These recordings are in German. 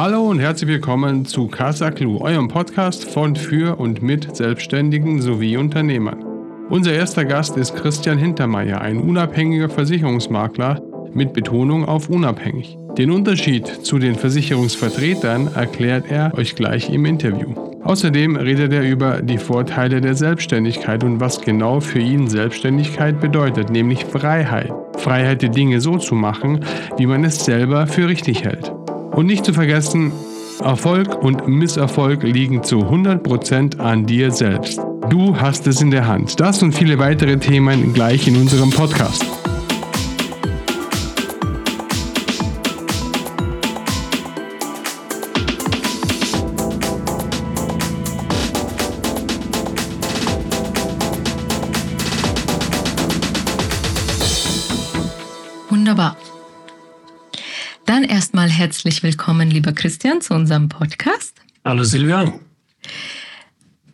Hallo und herzlich willkommen zu Casa Clue, eurem Podcast von, für und mit Selbstständigen sowie Unternehmern. Unser erster Gast ist Christian Hintermeier, ein unabhängiger Versicherungsmakler mit Betonung auf unabhängig. Den Unterschied zu den Versicherungsvertretern erklärt er euch gleich im Interview. Außerdem redet er über die Vorteile der Selbstständigkeit und was genau für ihn Selbstständigkeit bedeutet, nämlich Freiheit. Freiheit, die Dinge so zu machen, wie man es selber für richtig hält. Und nicht zu vergessen, Erfolg und Misserfolg liegen zu 100% an dir selbst. Du hast es in der Hand. Das und viele weitere Themen gleich in unserem Podcast. Herzlich willkommen, lieber Christian, zu unserem Podcast. Hallo Silvia.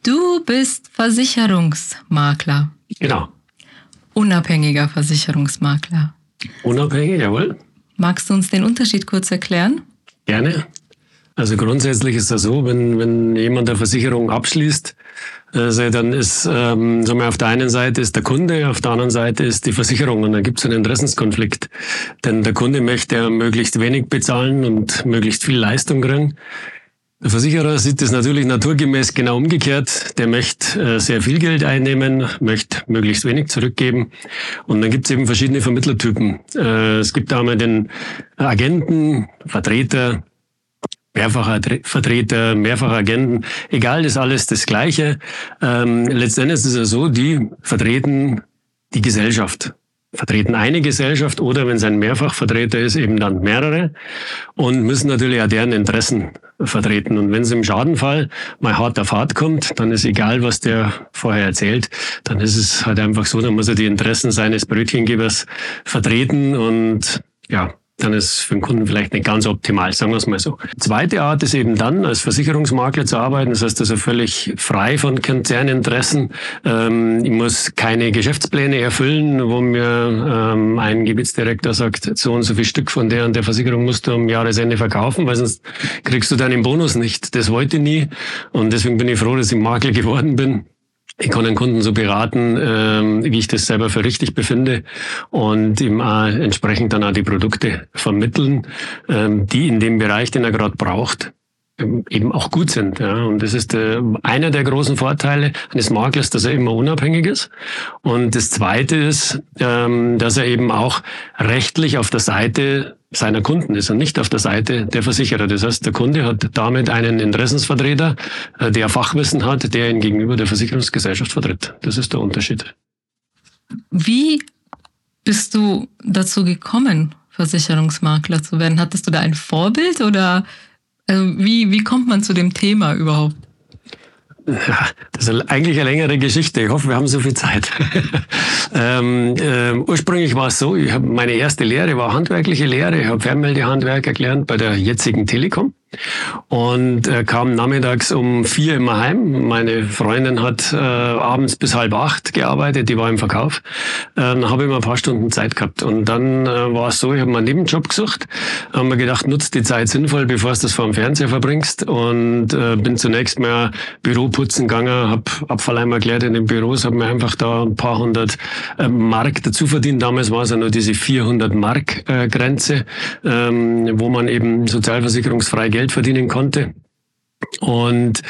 Du bist Versicherungsmakler. Genau. Unabhängiger Versicherungsmakler. Unabhängig, jawohl. Magst du uns den Unterschied kurz erklären? Gerne. Also grundsätzlich ist das so, wenn, wenn jemand eine Versicherung abschließt, also dann ist ähm, sagen wir, auf der einen Seite ist der Kunde, auf der anderen Seite ist die Versicherung und dann gibt es einen Interessenskonflikt. Denn der Kunde möchte ja möglichst wenig bezahlen und möglichst viel Leistung kriegen. Der Versicherer sieht das natürlich naturgemäß genau umgekehrt. Der möchte äh, sehr viel Geld einnehmen, möchte möglichst wenig zurückgeben. Und dann gibt es eben verschiedene Vermittlertypen. Äh, es gibt einmal den Agenten, Vertreter, mehrfacher Vertreter, mehrfacher Agenten, egal, ist alles das Gleiche. Ähm, letztendlich ist es ja so, die vertreten die Gesellschaft, vertreten eine Gesellschaft oder wenn es ein Mehrfachvertreter ist, eben dann mehrere und müssen natürlich auch deren Interessen vertreten. Und wenn es im Schadenfall mal hart auf hart kommt, dann ist egal, was der vorher erzählt, dann ist es halt einfach so, dann muss er die Interessen seines Brötchengebers vertreten und ja, dann ist für den Kunden vielleicht nicht ganz optimal, sagen wir es mal so. Zweite Art ist eben dann, als Versicherungsmakler zu arbeiten. Das heißt also völlig frei von Konzerninteressen. Ähm, ich muss keine Geschäftspläne erfüllen, wo mir ähm, ein Gebietsdirektor sagt, so und so viel Stück von der und der Versicherung musst du am Jahresende verkaufen, weil sonst kriegst du deinen Bonus nicht. Das wollte ich nie. Und deswegen bin ich froh, dass ich Makler geworden bin ich kann den Kunden so beraten, ähm, wie ich das selber für richtig befinde und ihm auch entsprechend dann auch die Produkte vermitteln, ähm, die in dem Bereich, den er gerade braucht, eben auch gut sind. Ja. Und das ist äh, einer der großen Vorteile eines Maklers, dass er immer unabhängig ist. Und das Zweite ist, ähm, dass er eben auch rechtlich auf der Seite seiner Kunden ist und nicht auf der Seite der Versicherer. Das heißt, der Kunde hat damit einen Interessensvertreter, äh, der Fachwissen hat, der ihn gegenüber der Versicherungsgesellschaft vertritt. Das ist der Unterschied. Wie bist du dazu gekommen, Versicherungsmakler zu werden? Hattest du da ein Vorbild oder also wie, wie kommt man zu dem Thema überhaupt? Ja, das ist eigentlich eine längere Geschichte. Ich hoffe, wir haben so viel Zeit. ähm, äh, ursprünglich war es so, ich meine erste Lehre war handwerkliche Lehre. Ich habe Fernmeldehandwerk erklärt bei der jetzigen Telekom und äh, kam nachmittags um vier immer heim. Meine Freundin hat äh, abends bis halb acht gearbeitet, die war im Verkauf. Äh, dann habe ich mal ein paar Stunden Zeit gehabt und dann äh, war es so, ich habe mir einen Nebenjob gesucht, habe mir gedacht, nutzt die Zeit sinnvoll, bevor du das vor dem Fernseher verbringst und äh, bin zunächst mal Büro putzen gegangen, habe Abfalleimer erklärt in den Büros, habe mir einfach da ein paar hundert äh, Mark dazu verdient. Damals war es ja nur diese 400 Mark äh, Grenze, ähm, wo man eben sozialversicherungsfrei Geld Geld verdienen konnte. Und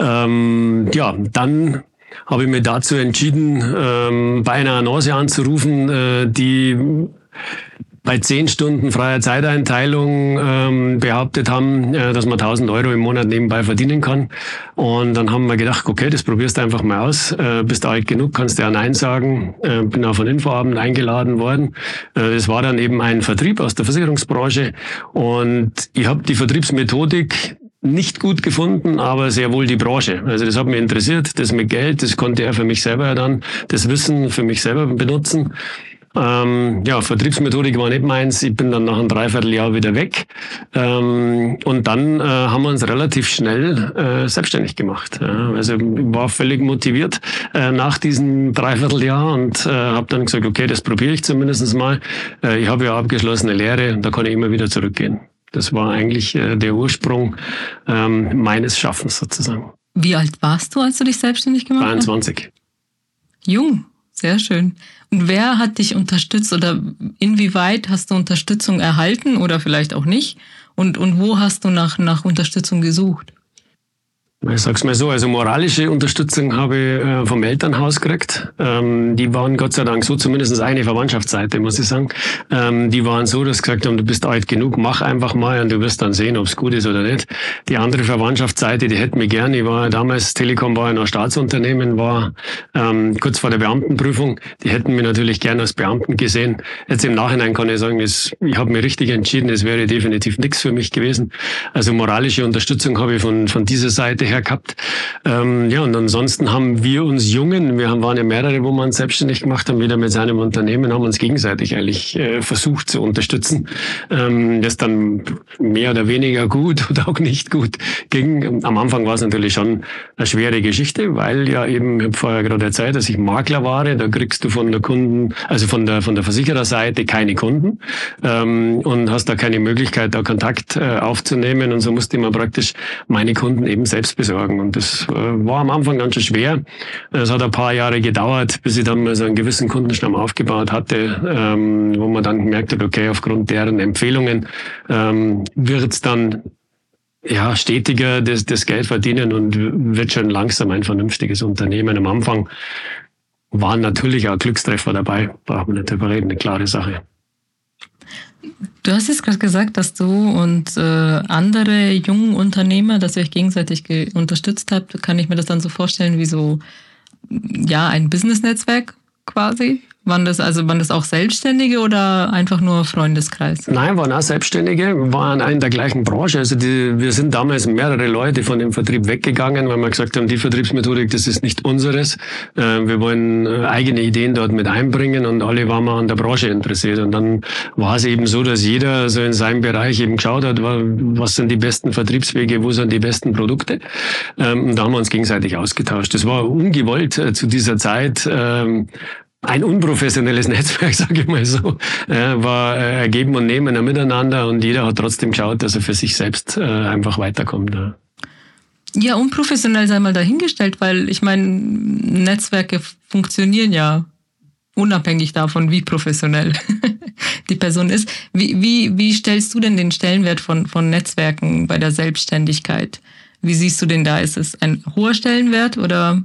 ähm, ja, dann habe ich mir dazu entschieden, ähm, bei einer Annonce anzurufen, äh, die bei zehn Stunden freier Zeiteinteilung ähm, behauptet haben, äh, dass man 1000 Euro im Monat nebenbei verdienen kann. Und dann haben wir gedacht, okay, das probierst du einfach mal aus. Äh, bist alt genug, kannst du ja Nein sagen. Äh, bin auch von Infoabend eingeladen worden. Äh, es war dann eben ein Vertrieb aus der Versicherungsbranche. Und ich habe die Vertriebsmethodik nicht gut gefunden, aber sehr wohl die Branche. Also das hat mich interessiert, das mit Geld, das konnte er für mich selber dann, das Wissen für mich selber benutzen. Ähm, ja, Vertriebsmethodik war nicht meins. Ich bin dann nach einem Dreivierteljahr wieder weg. Ähm, und dann äh, haben wir uns relativ schnell äh, selbstständig gemacht. Ja. Also ich war völlig motiviert äh, nach diesem Dreivierteljahr und äh, habe dann gesagt, okay, das probiere ich zumindest mal. Äh, ich habe ja abgeschlossene Lehre und da kann ich immer wieder zurückgehen. Das war eigentlich äh, der Ursprung ähm, meines Schaffens sozusagen. Wie alt warst du, als du dich selbstständig gemacht 22. hast? 22. Jung, sehr schön. Und wer hat dich unterstützt oder inwieweit hast du Unterstützung erhalten oder vielleicht auch nicht? Und, und wo hast du nach, nach Unterstützung gesucht? Ich sag's mal so, also moralische Unterstützung habe ich äh, vom Elternhaus gekriegt. Ähm, die waren Gott sei Dank so, zumindest eine Verwandtschaftsseite, muss ich sagen. Ähm, die waren so, dass sie gesagt haben, du bist alt genug, mach einfach mal und du wirst dann sehen, ob's gut ist oder nicht. Die andere Verwandtschaftsseite, die hätten mich gerne. Ich war damals, Telekom war ja noch Staatsunternehmen, war ähm, kurz vor der Beamtenprüfung. Die hätten mich natürlich gerne als Beamten gesehen. Jetzt im Nachhinein kann ich sagen, es, ich habe mich richtig entschieden, es wäre definitiv nichts für mich gewesen. Also moralische Unterstützung habe ich von, von dieser Seite her gehabt. Ähm, ja, und ansonsten haben wir uns Jungen, wir haben, waren ja mehrere, wo uns selbstständig gemacht haben, wieder mit seinem Unternehmen, haben uns gegenseitig eigentlich äh, versucht zu unterstützen. Ähm, das dann mehr oder weniger gut oder auch nicht gut ging. Am Anfang war es natürlich schon eine schwere Geschichte, weil ja eben, ich habe vorher gerade erzählt, dass ich Makler war, da kriegst du von der Kunden, also von der, von der Versichererseite keine Kunden ähm, und hast da keine Möglichkeit, da Kontakt äh, aufzunehmen und so musste ich mir praktisch meine Kunden eben selbst besorgen. Und das äh, war am Anfang ganz schön schwer. Es hat ein paar Jahre gedauert, bis ich dann mal so einen gewissen Kundenstamm aufgebaut hatte, ähm, wo man dann gemerkt hat, okay, aufgrund deren Empfehlungen ähm, wird es dann ja, stetiger das, das Geld verdienen und wird schon langsam ein vernünftiges Unternehmen. Am Anfang waren natürlich auch Glückstreffer dabei, brauchen wir nicht drüber reden, eine klare Sache. Du hast jetzt gerade gesagt, dass du und äh, andere jungen Unternehmer, dass ihr euch gegenseitig unterstützt habt. Kann ich mir das dann so vorstellen wie so ja ein Business-Netzwerk quasi? Waren das also waren das auch Selbstständige oder einfach nur Freundeskreis? Nein, waren auch Selbstständige, waren in der gleichen Branche. Also die, wir sind damals mehrere Leute von dem Vertrieb weggegangen, weil wir gesagt haben, die Vertriebsmethodik, das ist nicht unseres. Äh, wir wollen äh, eigene Ideen dort mit einbringen und alle waren wir an der Branche interessiert. Und dann war es eben so, dass jeder so in seinem Bereich eben geschaut hat, was sind die besten Vertriebswege, wo sind die besten Produkte. Ähm, und da haben wir uns gegenseitig ausgetauscht. Das war ungewollt äh, zu dieser Zeit ähm, ein unprofessionelles Netzwerk, sage ich mal so, äh, war äh, Geben und Nehmen ein Miteinander und jeder hat trotzdem geschaut, dass er für sich selbst äh, einfach weiterkommt. Ja. ja, unprofessionell sei mal dahingestellt, weil ich meine, Netzwerke funktionieren ja unabhängig davon, wie professionell die Person ist. Wie, wie, wie stellst du denn den Stellenwert von, von Netzwerken bei der Selbstständigkeit? Wie siehst du den da? Ist es ein hoher Stellenwert oder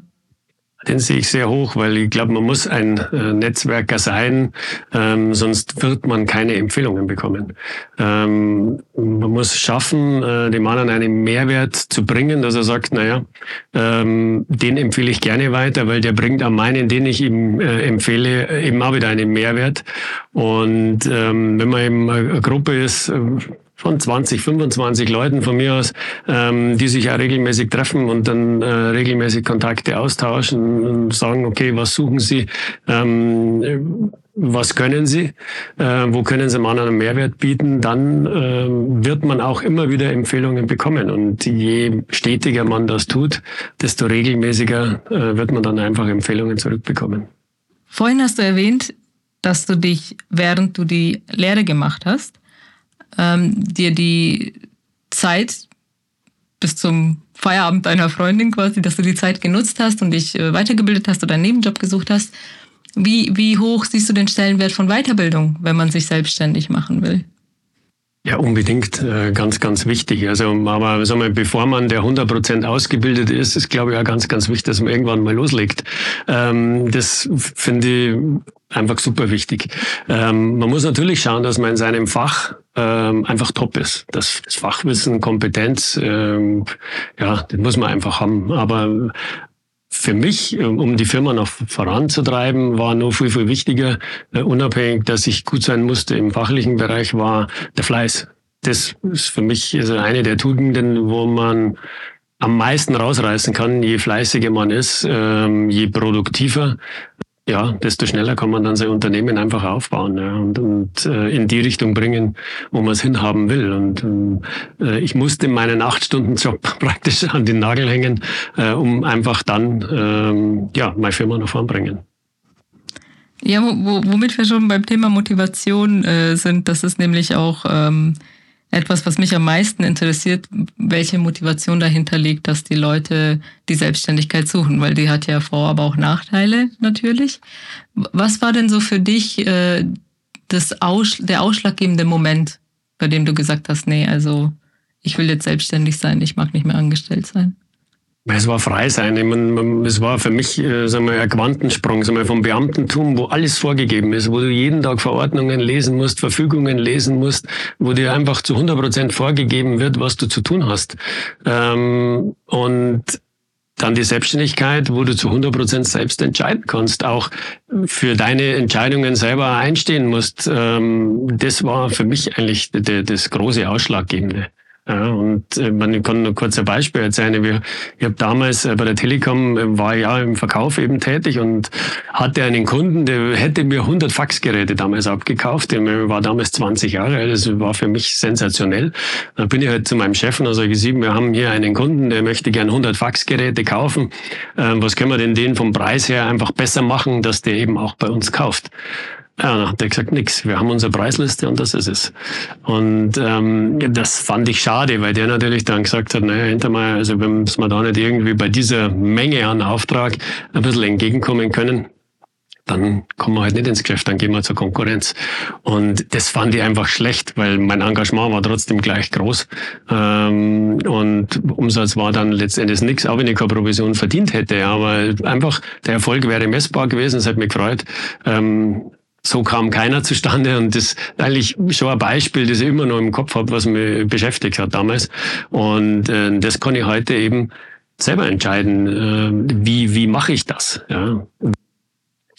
den sehe ich sehr hoch, weil ich glaube, man muss ein äh, Netzwerker sein, ähm, sonst wird man keine Empfehlungen bekommen. Ähm, man muss schaffen, äh, dem anderen einen Mehrwert zu bringen, dass er sagt, naja, ähm, den empfehle ich gerne weiter, weil der bringt am meinen, den ich ihm äh, empfehle, eben auch wieder einen Mehrwert. Und ähm, wenn man eben eine Gruppe ist, äh, von 20, 25 Leuten von mir aus, ähm, die sich ja regelmäßig treffen und dann äh, regelmäßig Kontakte austauschen und sagen, okay, was suchen Sie, ähm, was können Sie, äh, wo können Sie einem anderen Mehrwert bieten, dann äh, wird man auch immer wieder Empfehlungen bekommen. Und je stetiger man das tut, desto regelmäßiger äh, wird man dann einfach Empfehlungen zurückbekommen. Vorhin hast du erwähnt, dass du dich, während du die Lehre gemacht hast, ähm, dir die Zeit bis zum Feierabend deiner Freundin quasi, dass du die Zeit genutzt hast und dich äh, weitergebildet hast oder einen Nebenjob gesucht hast. Wie, wie hoch siehst du den Stellenwert von Weiterbildung, wenn man sich selbstständig machen will? Ja, unbedingt äh, ganz, ganz wichtig. Also, aber sagen wir, bevor man der 100% ausgebildet ist, ist, glaube ich, auch ganz, ganz wichtig, dass man irgendwann mal loslegt. Ähm, das finde ich einfach super wichtig. Ähm, man muss natürlich schauen, dass man in seinem Fach ähm, einfach top ist. Das, das Fachwissen, Kompetenz, ähm, ja, das muss man einfach haben. Aber für mich, ähm, um die Firma noch voranzutreiben, war nur viel, viel wichtiger, äh, unabhängig, dass ich gut sein musste im fachlichen Bereich, war der Fleiß. Das ist für mich also eine der Tugenden, wo man am meisten rausreißen kann, je fleißiger man ist, ähm, je produktiver ja, desto schneller kann man dann sein Unternehmen einfach aufbauen ja, und, und äh, in die Richtung bringen, wo man es hinhaben will. Und äh, ich musste meinen acht Stunden Job praktisch an den Nagel hängen, äh, um einfach dann ähm, ja meine Firma nach vorn bringen. Ja, wo, womit wir schon beim Thema Motivation äh, sind, das ist nämlich auch ähm, etwas, was mich am meisten interessiert, welche Motivation dahinter liegt, dass die Leute die Selbstständigkeit suchen, weil die hat ja Vor-, aber auch Nachteile natürlich. Was war denn so für dich äh, das Aus der ausschlaggebende Moment, bei dem du gesagt hast, nee, also ich will jetzt selbstständig sein, ich mag nicht mehr angestellt sein? Es war frei sein. Ich meine, es war für mich äh, sagen wir, ein Quantensprung sagen wir, vom Beamtentum, wo alles vorgegeben ist, wo du jeden Tag Verordnungen lesen musst, Verfügungen lesen musst, wo dir einfach zu 100 Prozent vorgegeben wird, was du zu tun hast. Ähm, und dann die Selbstständigkeit, wo du zu 100 Prozent selbst entscheiden kannst, auch für deine Entscheidungen selber einstehen musst. Ähm, das war für mich eigentlich das große Ausschlaggebende. Ja, und äh, man kann nur kurz ein Beispiel erzählen. Ich, habe damals äh, bei der Telekom, äh, war ja im Verkauf eben tätig und hatte einen Kunden, der hätte mir 100 Faxgeräte damals abgekauft. Der war damals 20 Jahre alt, das war für mich sensationell. Dann bin ich halt zu meinem Chef und habe gesagt, wir haben hier einen Kunden, der möchte gern 100 Faxgeräte kaufen. Ähm, was können wir denn den vom Preis her einfach besser machen, dass der eben auch bei uns kauft? Ja, dann hat er gesagt, nix. Wir haben unsere Preisliste und das ist es. Und ähm, das fand ich schade, weil der natürlich dann gesagt hat, naja, Hintermeier, also wenn wir da nicht irgendwie bei dieser Menge an Auftrag ein bisschen entgegenkommen können, dann kommen wir halt nicht ins Geschäft, dann gehen wir zur Konkurrenz. Und das fand ich einfach schlecht, weil mein Engagement war trotzdem gleich groß. Ähm, und Umsatz war dann letztendlich nichts, auch wenn ich keine Provision verdient hätte. Aber einfach der Erfolg wäre messbar gewesen, es hat mich gefreut. Ähm, so kam keiner zustande und das eigentlich schon ein Beispiel, das ich immer noch im Kopf habe, was mich beschäftigt hat damals. Und äh, das kann ich heute eben selber entscheiden, äh, wie, wie mache ich das. Ja.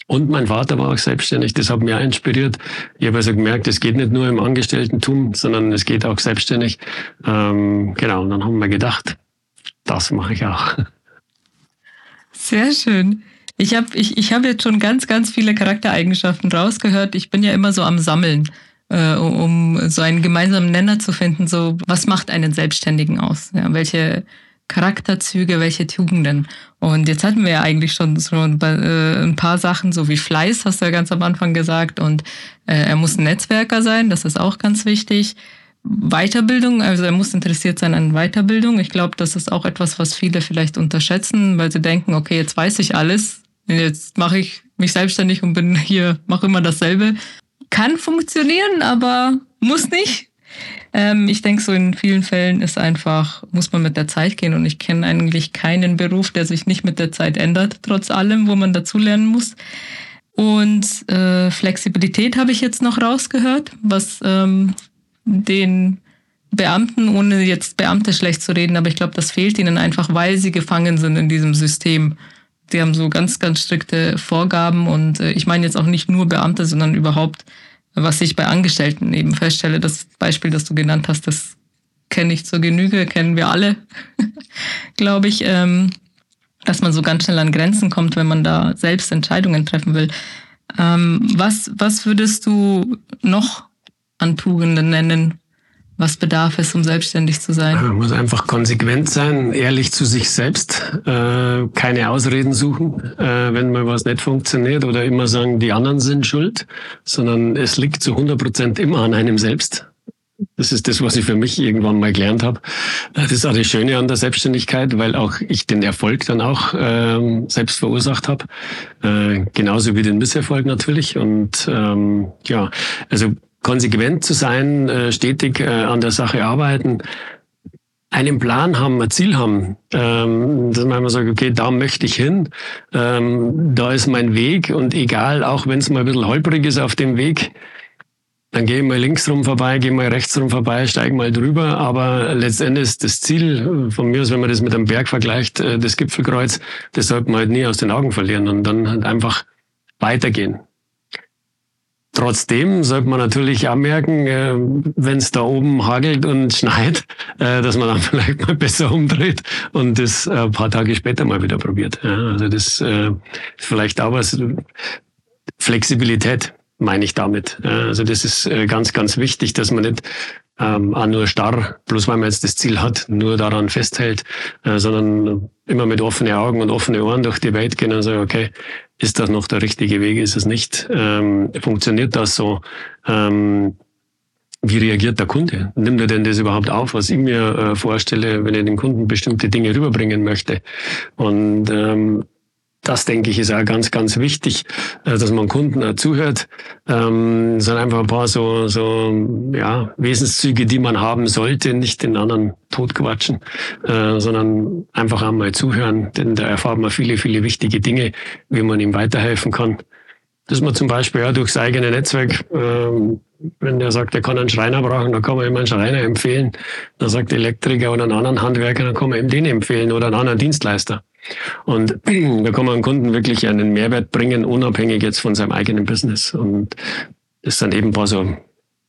Und mein Vater war auch selbstständig, das hat mich auch inspiriert. Ich habe also gemerkt, es geht nicht nur im Angestellten-Tum, sondern es geht auch selbstständig. Ähm, genau, und dann haben wir gedacht, das mache ich auch. Sehr schön. Ich habe ich, ich hab jetzt schon ganz, ganz viele Charaktereigenschaften rausgehört. Ich bin ja immer so am Sammeln, äh, um so einen gemeinsamen Nenner zu finden. So, was macht einen Selbstständigen aus? Ja, welche Charakterzüge, welche Tugenden? Und jetzt hatten wir ja eigentlich schon so ein äh, paar Sachen, so wie Fleiß, hast du ja ganz am Anfang gesagt. Und äh, er muss ein Netzwerker sein, das ist auch ganz wichtig. Weiterbildung, also er muss interessiert sein an Weiterbildung. Ich glaube, das ist auch etwas, was viele vielleicht unterschätzen, weil sie denken, okay, jetzt weiß ich alles, Jetzt mache ich mich selbstständig und bin hier, mache immer dasselbe. Kann funktionieren, aber muss nicht. Ähm, ich denke, so in vielen Fällen ist einfach, muss man mit der Zeit gehen und ich kenne eigentlich keinen Beruf, der sich nicht mit der Zeit ändert, trotz allem, wo man dazulernen muss. Und äh, Flexibilität habe ich jetzt noch rausgehört, was ähm, den Beamten, ohne jetzt Beamte schlecht zu reden, aber ich glaube, das fehlt ihnen einfach, weil sie gefangen sind in diesem System die haben so ganz, ganz strikte Vorgaben und äh, ich meine jetzt auch nicht nur Beamte, sondern überhaupt, was ich bei Angestellten eben feststelle. Das Beispiel, das du genannt hast, das kenne ich zur Genüge, kennen wir alle, glaube ich, ähm, dass man so ganz schnell an Grenzen kommt, wenn man da selbst Entscheidungen treffen will. Ähm, was, was würdest du noch an Tugenden nennen, was bedarf es, um selbstständig zu sein? Man muss einfach konsequent sein, ehrlich zu sich selbst, äh, keine Ausreden suchen, äh, wenn mal was nicht funktioniert oder immer sagen, die anderen sind schuld, sondern es liegt zu 100 Prozent immer an einem selbst. Das ist das, was ich für mich irgendwann mal gelernt habe. Äh, das ist auch das Schöne an der Selbstständigkeit, weil auch ich den Erfolg dann auch ähm, selbst verursacht habe. Äh, genauso wie den Misserfolg natürlich. Und ähm, ja, also konsequent zu sein, äh, stetig äh, an der Sache arbeiten, einen Plan haben, ein Ziel haben, ähm, dass man immer sagt, okay, da möchte ich hin, ähm, da ist mein Weg und egal, auch wenn es mal ein bisschen holprig ist auf dem Weg, dann gehe ich mal links rum vorbei, gehe mal rechts rum vorbei, steige mal drüber, aber letztendlich ist das Ziel von mir, wenn man das mit einem Berg vergleicht, äh, das Gipfelkreuz, das sollte man halt nie aus den Augen verlieren und dann halt einfach weitergehen. Trotzdem sollte man natürlich auch merken, äh, wenn es da oben hagelt und schneit, äh, dass man dann vielleicht mal besser umdreht und das äh, ein paar Tage später mal wieder probiert. Also das ist vielleicht auch was, Flexibilität meine ich damit. Also das ist ganz, ganz wichtig, dass man nicht ähm, auch nur starr, bloß weil man jetzt das Ziel hat, nur daran festhält, äh, sondern immer mit offenen Augen und offenen Ohren durch die Welt gehen und sagen, okay, ist das noch der richtige Weg, ist es nicht? Ähm, funktioniert das so? Ähm, wie reagiert der Kunde? Nimmt er denn das überhaupt auf, was ich mir äh, vorstelle, wenn ich den Kunden bestimmte Dinge rüberbringen möchte? Und ähm, das denke ich ist auch ganz, ganz wichtig, äh, dass man Kunden auch zuhört. Ähm, sind einfach ein paar so, so ja, Wesenszüge, die man haben sollte, nicht den anderen totquatschen, äh, sondern einfach einmal zuhören, denn da erfahrt man viele, viele wichtige Dinge, wie man ihm weiterhelfen kann. Dass man zum Beispiel ja durchs eigene Netzwerk, ähm, wenn der sagt, er kann einen Schreiner brauchen, dann kann man ihm einen Schreiner empfehlen. Dann sagt Elektriker oder einen anderen Handwerker, dann kann man ihm den empfehlen oder einen anderen Dienstleister. Und da kann man einem Kunden wirklich einen Mehrwert bringen, unabhängig jetzt von seinem eigenen Business. Und das sind eben ein paar so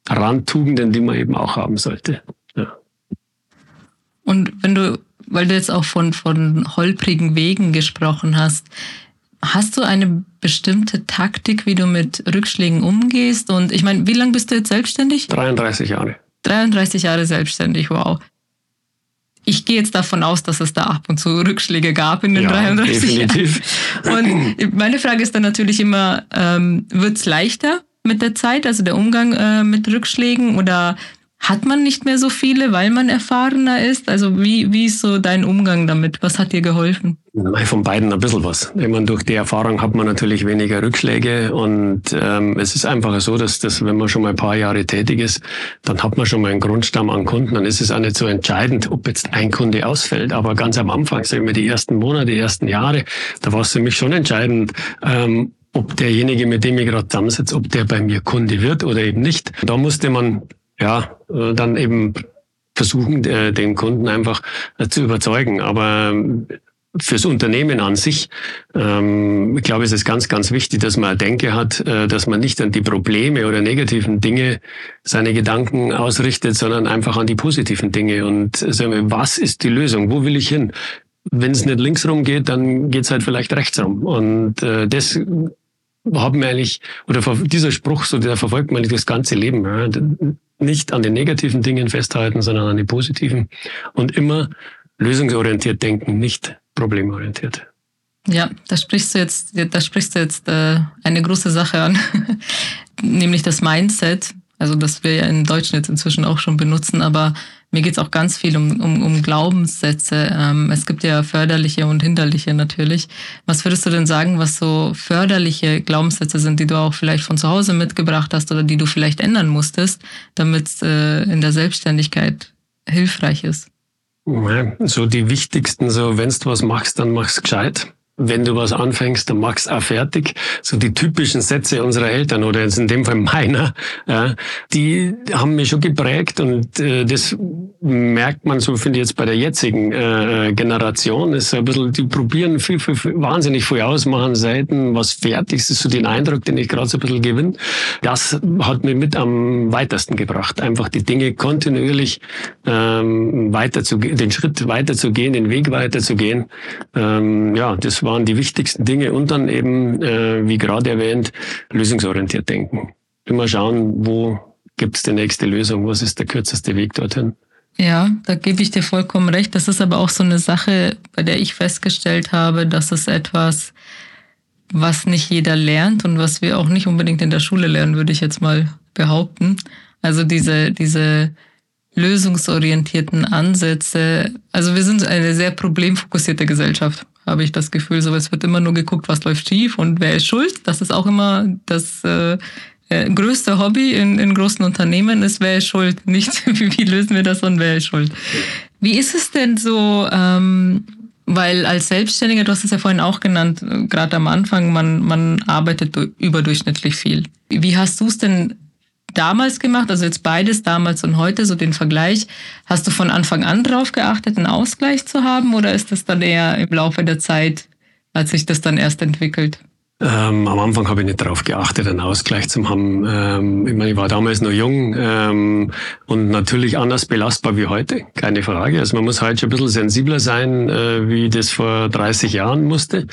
Randtugenden, die man eben auch haben sollte. Ja. Und wenn du, weil du jetzt auch von, von holprigen Wegen gesprochen hast, hast du eine bestimmte Taktik, wie du mit Rückschlägen umgehst? Und ich meine, wie lange bist du jetzt selbstständig? 33 Jahre. 33 Jahre selbstständig, wow ich gehe jetzt davon aus, dass es da ab und zu Rückschläge gab in den ja, 33 definitiv. Jahren. Und meine Frage ist dann natürlich immer, ähm, wird es leichter mit der Zeit, also der Umgang äh, mit Rückschlägen oder hat man nicht mehr so viele, weil man erfahrener ist? Also wie, wie ist so dein Umgang damit? Was hat dir geholfen? Von beiden ein bisschen was. Ich meine, durch die Erfahrung hat man natürlich weniger Rückschläge und ähm, es ist einfach so, dass das, wenn man schon mal ein paar Jahre tätig ist, dann hat man schon mal einen Grundstamm an Kunden. Dann ist es auch nicht so entscheidend, ob jetzt ein Kunde ausfällt. Aber ganz am Anfang, sagen wir die ersten Monate, die ersten Jahre, da war es für mich schon entscheidend, ähm, ob derjenige, mit dem ich gerade zusammensitze, ob der bei mir Kunde wird oder eben nicht. Da musste man ja, äh, dann eben versuchen, äh, den Kunden einfach äh, zu überzeugen. Aber ähm, fürs Unternehmen an sich, ähm, ich glaube, es ist ganz, ganz wichtig, dass man Denke hat, äh, dass man nicht an die Probleme oder negativen Dinge seine Gedanken ausrichtet, sondern einfach an die positiven Dinge. Und sagen wir, was ist die Lösung? Wo will ich hin? Wenn es nicht links rum geht, dann geht es halt vielleicht rechts rum. Und äh, das haben wir eigentlich, oder dieser Spruch, so der verfolgt man das ganze Leben. Ja. Nicht an den negativen Dingen festhalten, sondern an den positiven. Und immer lösungsorientiert denken, nicht problemorientiert. Ja, da sprichst du jetzt, da sprichst du jetzt äh, eine große Sache an, nämlich das Mindset. Also das wir ja in Deutschen jetzt inzwischen auch schon benutzen, aber mir geht's auch ganz viel um, um, um Glaubenssätze. Ähm, es gibt ja förderliche und hinderliche natürlich. Was würdest du denn sagen, was so förderliche Glaubenssätze sind, die du auch vielleicht von zu Hause mitgebracht hast oder die du vielleicht ändern musstest, damit es äh, in der Selbstständigkeit hilfreich ist? So die wichtigsten, so wenn du was machst, dann mach's gescheit wenn du was anfängst, dann machst auch fertig. So die typischen Sätze unserer Eltern oder jetzt in dem Fall meiner, ja, die haben mich schon geprägt und äh, das merkt man so, finde ich jetzt bei der jetzigen äh, Generation, ist so ein bisschen, die probieren viel, viel, viel, wahnsinnig viel aus, machen selten was fertig. Ist so den Eindruck, den ich gerade so ein bisschen gewinne. Das hat mich mit am weitesten gebracht, einfach die Dinge kontinuierlich ähm, weiter zu, den Schritt weiter zu gehen, den Weg weiter zu gehen. Ähm, ja, das waren die wichtigsten Dinge und dann eben, äh, wie gerade erwähnt, lösungsorientiert denken. Immer schauen, wo gibt es die nächste Lösung, was ist der kürzeste Weg dorthin. Ja, da gebe ich dir vollkommen recht. Das ist aber auch so eine Sache, bei der ich festgestellt habe, dass es etwas, was nicht jeder lernt und was wir auch nicht unbedingt in der Schule lernen, würde ich jetzt mal behaupten. Also diese, diese lösungsorientierten Ansätze. Also wir sind eine sehr problemfokussierte Gesellschaft habe ich das Gefühl. So, es wird immer nur geguckt, was läuft schief und wer ist schuld. Das ist auch immer das äh, äh, größte Hobby in, in großen Unternehmen ist, wer ist schuld. Nicht, wie, lösen wir das und wer ist schuld. Wie ist es denn so, ähm, weil als Selbstständiger, du hast es ja vorhin auch genannt, gerade am Anfang, man, man arbeitet überdurchschnittlich viel. Wie hast du es denn damals gemacht, also jetzt beides damals und heute, so den Vergleich. Hast du von Anfang an drauf geachtet, einen Ausgleich zu haben oder ist das dann eher im Laufe der Zeit, als sich das dann erst entwickelt? Ähm, am Anfang habe ich nicht darauf geachtet, einen Ausgleich zu haben. Ähm, ich meine, ich war damals noch jung ähm, und natürlich anders belastbar wie heute, keine Frage. Also man muss halt schon ein bisschen sensibler sein, äh, wie das vor 30 Jahren musste.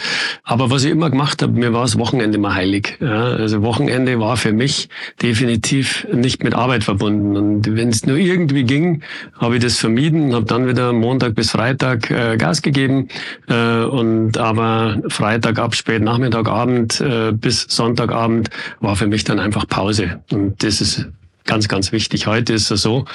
Aber was ich immer gemacht habe, mir war das Wochenende mal heilig. Ja? Also Wochenende war für mich definitiv nicht mit Arbeit verbunden. Und wenn es nur irgendwie ging, habe ich das vermieden, habe dann wieder Montag bis Freitag äh, Gas gegeben. Äh, und aber Freitag ab spät Nachmittag, Abend äh, bis Sonntagabend war für mich dann einfach Pause. Und das ist ganz, ganz wichtig. Heute ist es so,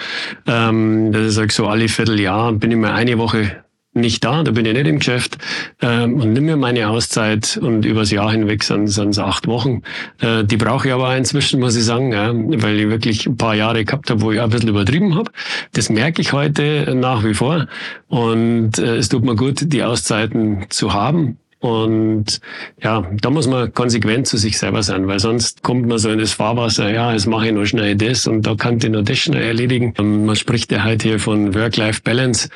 ähm, dass ich sage, so alle Vierteljahr bin ich mal eine Woche nicht da, da bin ich nicht im Geschäft ähm, und nimm mir meine Auszeit und übers Jahr hinweg sind es acht Wochen. Äh, die brauche ich aber inzwischen, muss ich sagen, ja, weil ich wirklich ein paar Jahre gehabt habe, wo ich ein bisschen übertrieben habe. Das merke ich heute nach wie vor und äh, es tut mir gut, die Auszeiten zu haben. Und ja, da muss man konsequent zu sich selber sein, weil sonst kommt man so in das Fahrwasser, ja, jetzt mache ich noch schnell das und da kann ich noch das schnell erledigen. Man spricht ja heute hier von Work-Life-Balance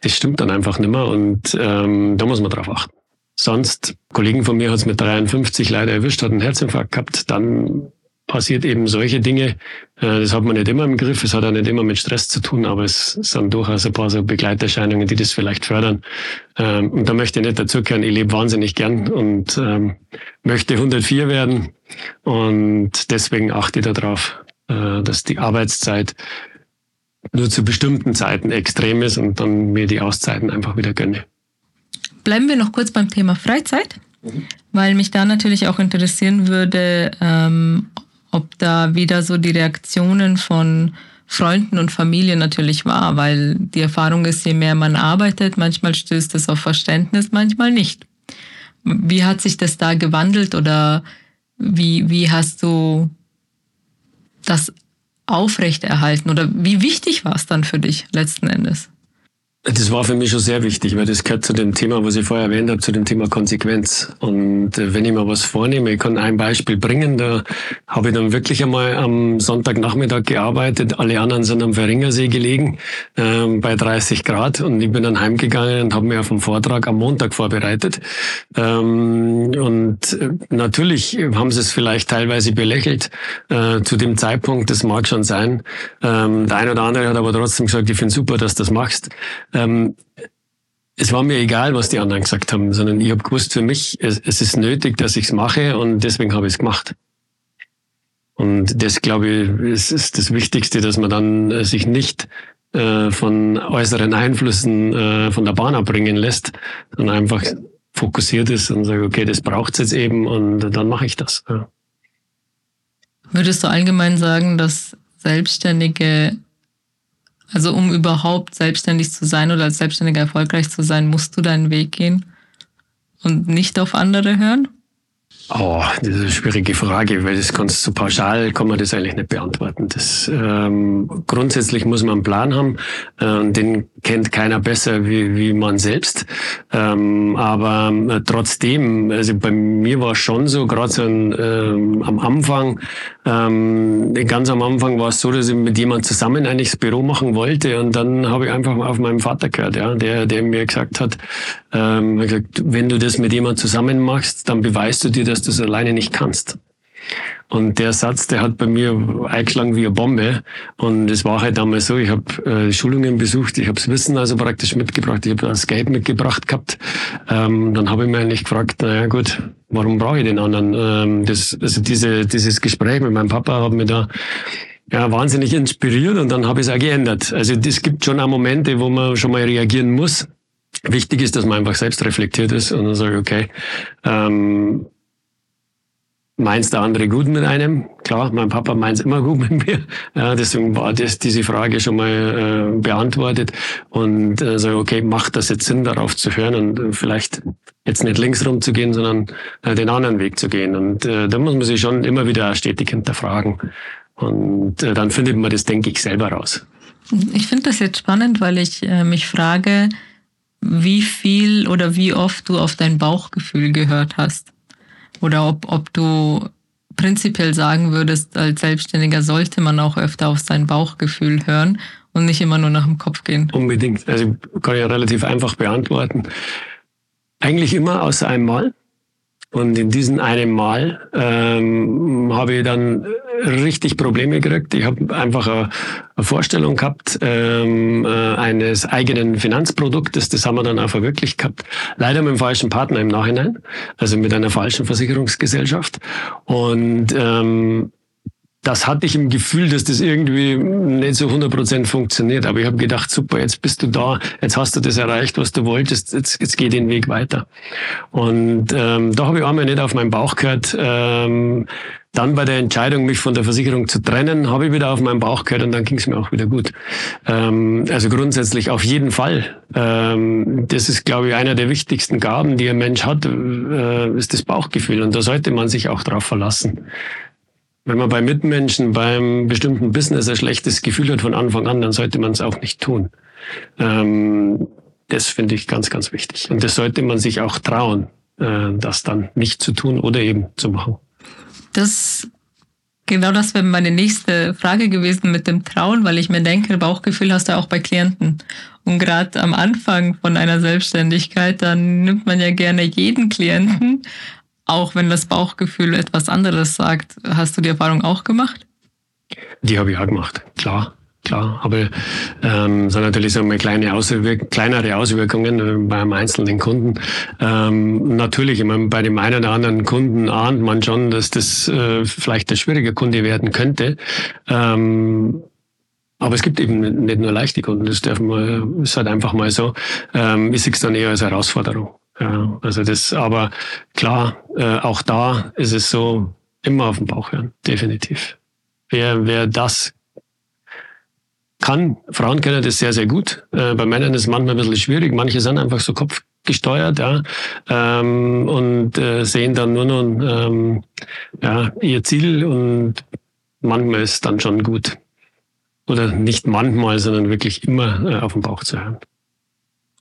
das stimmt dann einfach nicht mehr und ähm, da muss man drauf achten. Sonst, Kollegen von mir hat es mit 53 leider erwischt, hat einen Herzinfarkt gehabt, dann passiert eben solche Dinge. Äh, das hat man nicht immer im Griff, es hat auch nicht immer mit Stress zu tun, aber es sind durchaus ein paar so Begleiterscheinungen, die das vielleicht fördern. Ähm, und da möchte ich nicht dazukehren, ich lebe wahnsinnig gern und ähm, möchte 104 werden und deswegen achte ich darauf, äh, dass die Arbeitszeit nur zu bestimmten Zeiten extrem ist und dann mir die Auszeiten einfach wieder gönne. Bleiben wir noch kurz beim Thema Freizeit, mhm. weil mich da natürlich auch interessieren würde, ähm, ob da wieder so die Reaktionen von Freunden und Familie natürlich war, weil die Erfahrung ist, je mehr man arbeitet, manchmal stößt es auf Verständnis, manchmal nicht. Wie hat sich das da gewandelt oder wie, wie hast du das aufrechterhalten? Oder wie wichtig war es dann für dich letzten Endes? Das war für mich schon sehr wichtig, weil das gehört zu dem Thema, was ich vorher erwähnt habe, zu dem Thema Konsequenz. Und äh, wenn ich mir was vornehme, ich kann ein Beispiel bringen, da habe ich dann wirklich einmal am Sonntagnachmittag gearbeitet, alle anderen sind am Verringersee gelegen, äh, bei 30 Grad und ich bin dann heimgegangen und habe mir auf einen Vortrag am Montag vorbereitet. Ähm, und äh, natürlich haben sie es vielleicht teilweise belächelt äh, zu dem Zeitpunkt, das mag schon sein. Ähm, der eine oder andere hat aber trotzdem gesagt, ich finde super, dass du das machst ähm, es war mir egal, was die anderen gesagt haben, sondern ich habe gewusst, für mich, es, es ist nötig, dass ich es mache und deswegen habe ich es gemacht. Und das, glaube ich, ist, ist das Wichtigste, dass man dann äh, sich nicht äh, von äußeren Einflüssen äh, von der Bahn abbringen lässt, sondern einfach fokussiert ist und sagt, okay, das braucht's jetzt eben und dann mache ich das. Ja. Würdest du allgemein sagen, dass Selbstständige also um überhaupt selbstständig zu sein oder als Selbstständiger erfolgreich zu sein, musst du deinen Weg gehen und nicht auf andere hören? Oh, das ist eine schwierige Frage, weil das kannst so pauschal kann man das eigentlich nicht beantworten. Das ähm, grundsätzlich muss man einen Plan haben, äh, den kennt keiner besser wie, wie man selbst. Ähm, aber äh, trotzdem, also bei mir war es schon so, gerade so ein, ähm, am Anfang, ähm, ganz am Anfang war es so, dass ich mit jemand zusammen eigentlich das Büro machen wollte und dann habe ich einfach mal auf meinen Vater gehört, ja, der, der mir gesagt hat, ähm, gesagt, wenn du das mit jemand zusammen machst, dann beweist du dir, dass du es alleine nicht kannst. Und der Satz, der hat bei mir eingeschlagen wie eine Bombe. Und es war halt damals so, ich habe äh, Schulungen besucht, ich habe das Wissen also praktisch mitgebracht, ich habe das Geld mitgebracht gehabt. Ähm, dann habe ich mir eigentlich gefragt, naja gut, warum brauche ich den anderen? Ähm, das, also diese, dieses Gespräch mit meinem Papa hat mir da ja, wahnsinnig inspiriert und dann habe ich es auch geändert. Also es gibt schon auch Momente, wo man schon mal reagieren muss. Wichtig ist, dass man einfach selbst reflektiert ist und dann ich, okay, ähm, meint der andere gut mit einem? Klar, mein Papa meint immer gut mit mir. Ja, deswegen war das, diese Frage schon mal äh, beantwortet. Und äh, so, okay, macht das jetzt Sinn, darauf zu hören und äh, vielleicht jetzt nicht links rum zu gehen, sondern äh, den anderen Weg zu gehen. Und äh, da muss man sich schon immer wieder stetig hinterfragen. Und äh, dann findet man das, denke ich, selber raus. Ich finde das jetzt spannend, weil ich äh, mich frage, wie viel oder wie oft du auf dein Bauchgefühl gehört hast. Oder ob, ob du prinzipiell sagen würdest, als Selbstständiger sollte man auch öfter auf sein Bauchgefühl hören und nicht immer nur nach dem Kopf gehen. Unbedingt. Also kann ich ja relativ einfach beantworten. Eigentlich immer außer einmal. Und in diesem einen Mal ähm, habe ich dann richtig Probleme gekriegt. Ich habe einfach eine, eine, Vorstellung gehabt ähm, äh, eines eigenen Finanzproduktes. Das haben wir dann auch verwirklicht gehabt. Leider mit dem falschen Partner im Nachhinein, also mit einer falschen Versicherungsgesellschaft. Und ähm, das hatte ich im Gefühl, dass das irgendwie nicht so 100% funktioniert. Aber ich habe gedacht, super, jetzt bist du da, jetzt hast du das erreicht, was du wolltest, jetzt, jetzt geh den Weg weiter. Und ähm, da habe ich einmal nicht auf meinen Bauch gehört. Ähm, dann bei der Entscheidung, mich von der Versicherung zu trennen, habe ich wieder auf meinen Bauch gehört und dann ging es mir auch wieder gut. Ähm, also grundsätzlich auf jeden Fall. Ähm, das ist, glaube ich, einer der wichtigsten Gaben, die ein Mensch hat, äh, ist das Bauchgefühl. Und da sollte man sich auch darauf verlassen. Wenn man bei Mitmenschen beim bestimmten Business ein schlechtes Gefühl hat von Anfang an, dann sollte man es auch nicht tun. Ähm, das finde ich ganz, ganz wichtig. Und das sollte man sich auch trauen, äh, das dann nicht zu tun oder eben zu machen. Das genau das wäre meine nächste Frage gewesen mit dem Trauen, weil ich mir denke, Bauchgefühl hast du auch bei Klienten. Und gerade am Anfang von einer Selbstständigkeit, dann nimmt man ja gerne jeden Klienten, auch wenn das Bauchgefühl etwas anderes sagt. Hast du die Erfahrung auch gemacht? Die habe ich auch gemacht, klar klar. Aber ähm, sind natürlich so kleine Auswirk kleinere Auswirkungen äh, beim einzelnen Kunden. Ähm, natürlich, ich meine, bei dem einen oder anderen Kunden ahnt man schon, dass das äh, vielleicht ein schwieriger Kunde werden könnte. Ähm, aber es gibt eben nicht nur leichte Kunden, das darf man, ist halt einfach mal so. Ähm, ich sehe es dann eher als Herausforderung. Ja, also das, aber klar, äh, auch da ist es so, immer auf den Bauch hören, definitiv. Wer, wer das kann. Frauen können das sehr, sehr gut. Äh, bei Männern ist es manchmal ein bisschen schwierig. Manche sind einfach so kopfgesteuert ja, ähm, und äh, sehen dann nur noch ähm, ja, ihr Ziel und manchmal ist es dann schon gut. Oder nicht manchmal, sondern wirklich immer äh, auf den Bauch zu hören.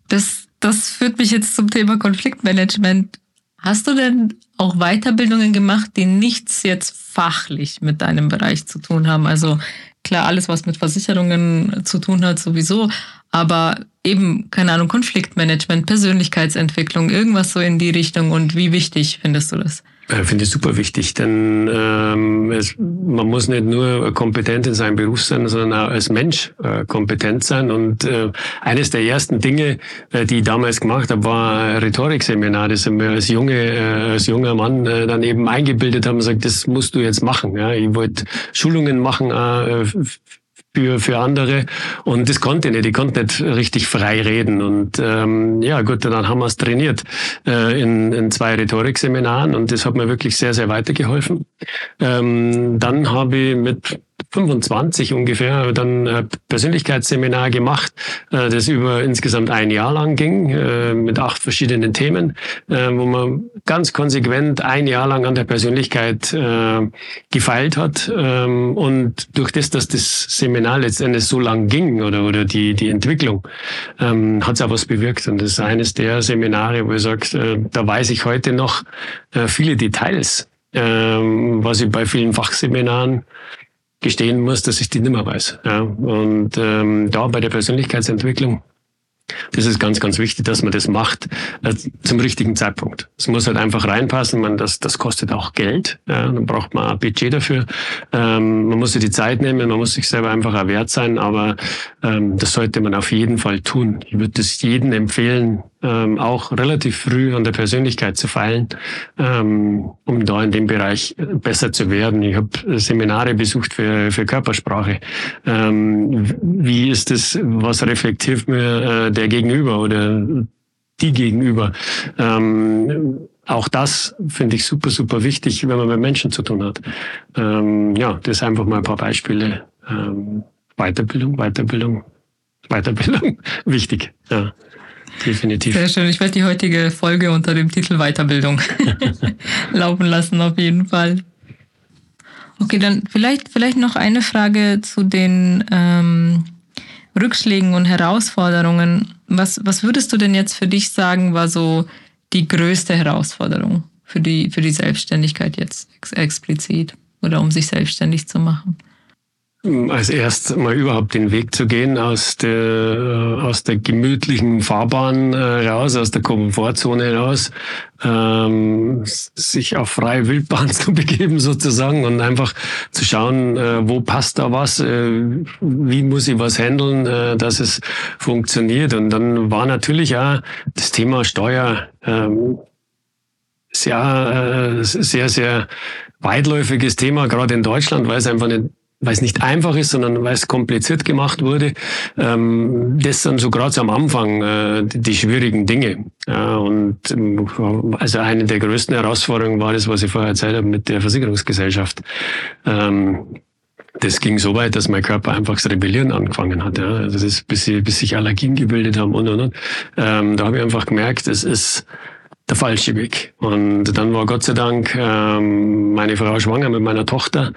Das, das führt mich jetzt zum Thema Konfliktmanagement. Hast du denn auch Weiterbildungen gemacht, die nichts jetzt fachlich mit deinem Bereich zu tun haben? Also klar, alles, was mit Versicherungen zu tun hat, sowieso. Aber eben, keine Ahnung, Konfliktmanagement, Persönlichkeitsentwicklung, irgendwas so in die Richtung. Und wie wichtig findest du das? Ich finde ich super wichtig, denn ähm, es, man muss nicht nur kompetent in seinem Beruf sein, sondern auch als Mensch äh, kompetent sein. Und äh, eines der ersten Dinge, äh, die ich damals gemacht habe, war Rhetorikseminar, das wir als, junge, äh, als junger Mann äh, dann eben eingebildet haben und gesagt, das musst du jetzt machen. Ja? Ich wollte Schulungen machen äh, für, für andere. Und das konnte ich nicht. Ich konnte nicht richtig frei reden. Und ähm, ja, gut, dann haben wir es trainiert äh, in, in zwei Rhetorikseminaren und das hat mir wirklich sehr, sehr weitergeholfen. Ähm, dann habe ich mit 25 ungefähr dann ein Persönlichkeitsseminar gemacht, äh, das über insgesamt ein Jahr lang ging, äh, mit acht verschiedenen Themen, äh, wo man ganz konsequent ein Jahr lang an der Persönlichkeit gefeilt hat. Ähm, und durch das, dass das Seminar letztendlich so lang ging oder, oder die, die Entwicklung, ähm, hat es auch was bewirkt. Und das ist eines der Seminare, wo ich sage, da weiß ich heute noch viele Details, ähm, was ich bei vielen Fachseminaren gestehen muss, dass ich die nimmer weiß. Ja. Und ähm, da bei der Persönlichkeitsentwicklung, das ist ganz, ganz wichtig, dass man das macht äh, zum richtigen Zeitpunkt. Es muss halt einfach reinpassen. Man, das, das kostet auch Geld. Ja. Dann braucht man ein Budget dafür. Ähm, man muss sich die Zeit nehmen, man muss sich selber einfach auch wert sein, aber ähm, das sollte man auf jeden Fall tun. Ich würde es jedem empfehlen, ähm, auch relativ früh an der Persönlichkeit zu feilen, ähm, um da in dem Bereich besser zu werden. Ich habe Seminare besucht für, für Körpersprache. Ähm, wie ist das, was reflektiert mir äh, der Gegenüber oder die Gegenüber? Ähm, auch das finde ich super, super wichtig, wenn man mit Menschen zu tun hat. Ähm, ja, das einfach mal ein paar Beispiele. Ähm, Weiterbildung, Weiterbildung, Weiterbildung, wichtig. Ja. Definitiv. Sehr schön. Ich werde die heutige Folge unter dem Titel Weiterbildung laufen lassen, auf jeden Fall. Okay, dann vielleicht, vielleicht noch eine Frage zu den ähm, Rückschlägen und Herausforderungen. Was, was würdest du denn jetzt für dich sagen, war so die größte Herausforderung für die, für die Selbstständigkeit jetzt ex explizit oder um sich selbstständig zu machen? Als erst mal überhaupt den Weg zu gehen aus der aus der gemütlichen Fahrbahn äh, raus, aus der Komfortzone raus, ähm, sich auf freie Wildbahn zu begeben sozusagen und einfach zu schauen, äh, wo passt da was, äh, wie muss ich was handeln, äh, dass es funktioniert. Und dann war natürlich auch das Thema Steuer ähm, ja äh, sehr, sehr weitläufiges Thema, gerade in Deutschland, weil es einfach nicht weil es nicht einfach ist, sondern weil es kompliziert gemacht wurde. Ähm, das sind so gerade am Anfang äh, die, die, schwierigen Dinge. Ja, und ähm, also eine der größten Herausforderungen war das, was ich vorher erzählt habe mit der Versicherungsgesellschaft. Ähm, das ging so weit, dass mein Körper einfach das Rebellieren angefangen hat. Ja. Also das ist, bis, sie, bis sich Allergien gebildet haben und und und. Ähm, da habe ich einfach gemerkt, es ist der falsche Weg. Und dann war Gott sei Dank ähm, meine Frau schwanger mit meiner Tochter.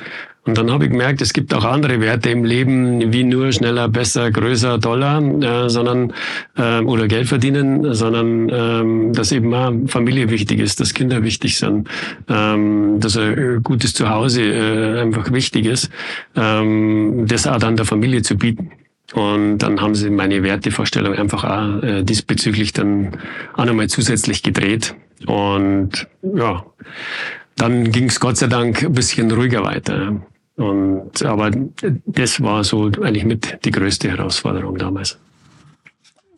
Und dann habe ich gemerkt, es gibt auch andere Werte im Leben, wie nur schneller, besser, größer, toller, äh, sondern äh, oder Geld verdienen, sondern ähm, dass eben auch Familie wichtig ist, dass Kinder wichtig sind, ähm, dass ein gutes Zuhause äh, einfach wichtig ist, ähm, das auch dann der Familie zu bieten. Und dann haben sie meine Wertevorstellung einfach auch äh, diesbezüglich dann auch nochmal zusätzlich gedreht. Und ja, dann ging es Gott sei Dank ein bisschen ruhiger weiter. Und, aber das war so eigentlich mit die größte Herausforderung damals.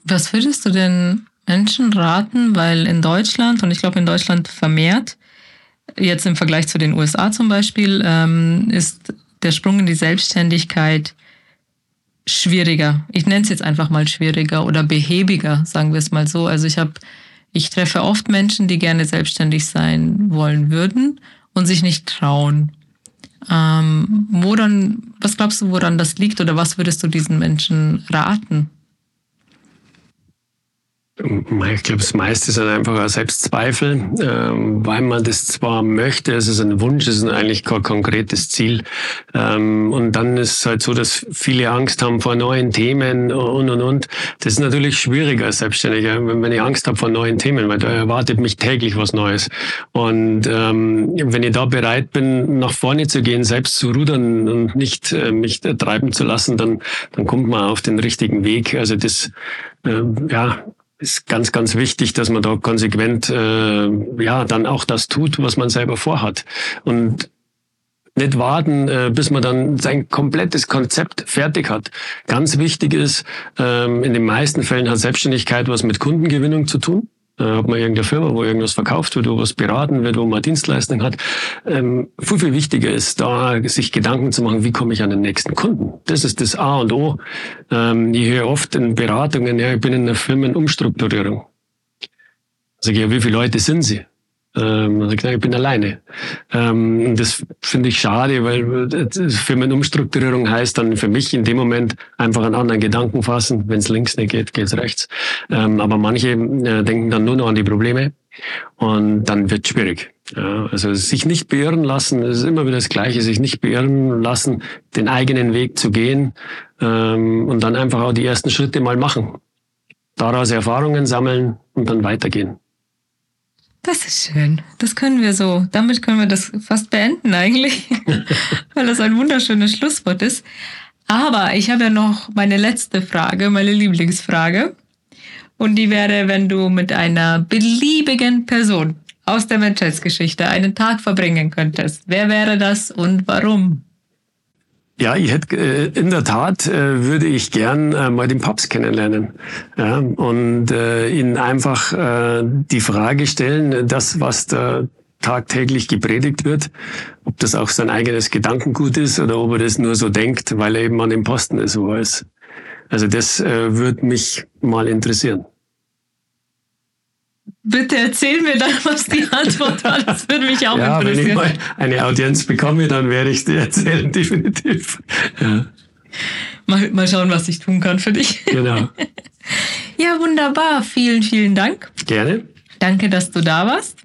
Was würdest du den Menschen raten? Weil in Deutschland, und ich glaube in Deutschland vermehrt, jetzt im Vergleich zu den USA zum Beispiel, ähm, ist der Sprung in die Selbstständigkeit schwieriger. Ich nenne es jetzt einfach mal schwieriger oder behäbiger, sagen wir es mal so. Also ich habe, ich treffe oft Menschen, die gerne selbstständig sein wollen würden und sich nicht trauen. Ähm, woran, was glaubst du, woran das liegt oder was würdest du diesen Menschen raten? Ich glaube, das meiste sind einfach ein Selbstzweifel, ähm, weil man das zwar möchte, es ist ein Wunsch, es ist eigentlich kein konkretes Ziel. Ähm, und dann ist es halt so, dass viele Angst haben vor neuen Themen und, und, und. Das ist natürlich schwieriger als Selbstständiger, wenn ich Angst habe vor neuen Themen, weil da erwartet mich täglich was Neues. Und ähm, wenn ich da bereit bin, nach vorne zu gehen, selbst zu rudern und nicht äh, mich treiben zu lassen, dann, dann kommt man auf den richtigen Weg. Also das, äh, ja, ist ganz, ganz wichtig, dass man da konsequent äh, ja dann auch das tut, was man selber vorhat. Und nicht warten, äh, bis man dann sein komplettes Konzept fertig hat. Ganz wichtig ist, ähm, in den meisten Fällen hat Selbstständigkeit was mit Kundengewinnung zu tun. Hat man irgendeine Firma, wo irgendwas verkauft wird, wo was beraten wird, wo man Dienstleistung hat. Ähm, viel, viel wichtiger ist, da sich Gedanken zu machen, wie komme ich an den nächsten Kunden. Das ist das A und O. Ähm, ich höre oft in Beratungen, ja, ich bin in einer Firmenumstrukturierung. Sag ich, ja, wie viele Leute sind Sie? Ähm, also ich bin alleine. Ähm, das finde ich schade, weil äh, Firmenumstrukturierung heißt dann für mich in dem Moment einfach einen anderen Gedanken fassen. Wenn es links nicht geht, geht es rechts. Ähm, aber manche äh, denken dann nur noch an die Probleme und dann wird schwierig. Ja, also sich nicht beirren lassen, das ist immer wieder das Gleiche, sich nicht beirren lassen, den eigenen Weg zu gehen ähm, und dann einfach auch die ersten Schritte mal machen. Daraus Erfahrungen sammeln und dann weitergehen. Das ist schön. Das können wir so. Damit können wir das fast beenden eigentlich, weil das ein wunderschönes Schlusswort ist. Aber ich habe ja noch meine letzte Frage, meine Lieblingsfrage. Und die wäre, wenn du mit einer beliebigen Person aus der Menschheitsgeschichte einen Tag verbringen könntest. Wer wäre das und warum? Ja, ich hätte äh, in der Tat äh, würde ich gern äh, mal den Papst kennenlernen ja, und äh, ihn einfach äh, die Frage stellen, das was da tagtäglich gepredigt wird, ob das auch sein eigenes Gedankengut ist oder ob er das nur so denkt, weil er eben an dem Posten ist, wo er ist. Also das äh, würde mich mal interessieren. Bitte erzähl mir dann, was die Antwort war. Das würde mich auch ja, interessieren. Wenn ich mal eine Audienz bekomme, dann werde ich dir erzählen, definitiv. Ja. Mal, mal schauen, was ich tun kann für dich. Genau. ja, wunderbar. Vielen, vielen Dank. Gerne. Danke, dass du da warst.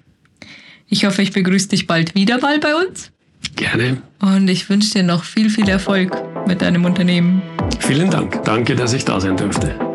Ich hoffe, ich begrüße dich bald wieder mal bei uns. Gerne. Und ich wünsche dir noch viel, viel Erfolg mit deinem Unternehmen. Vielen Dank. Danke, dass ich da sein durfte.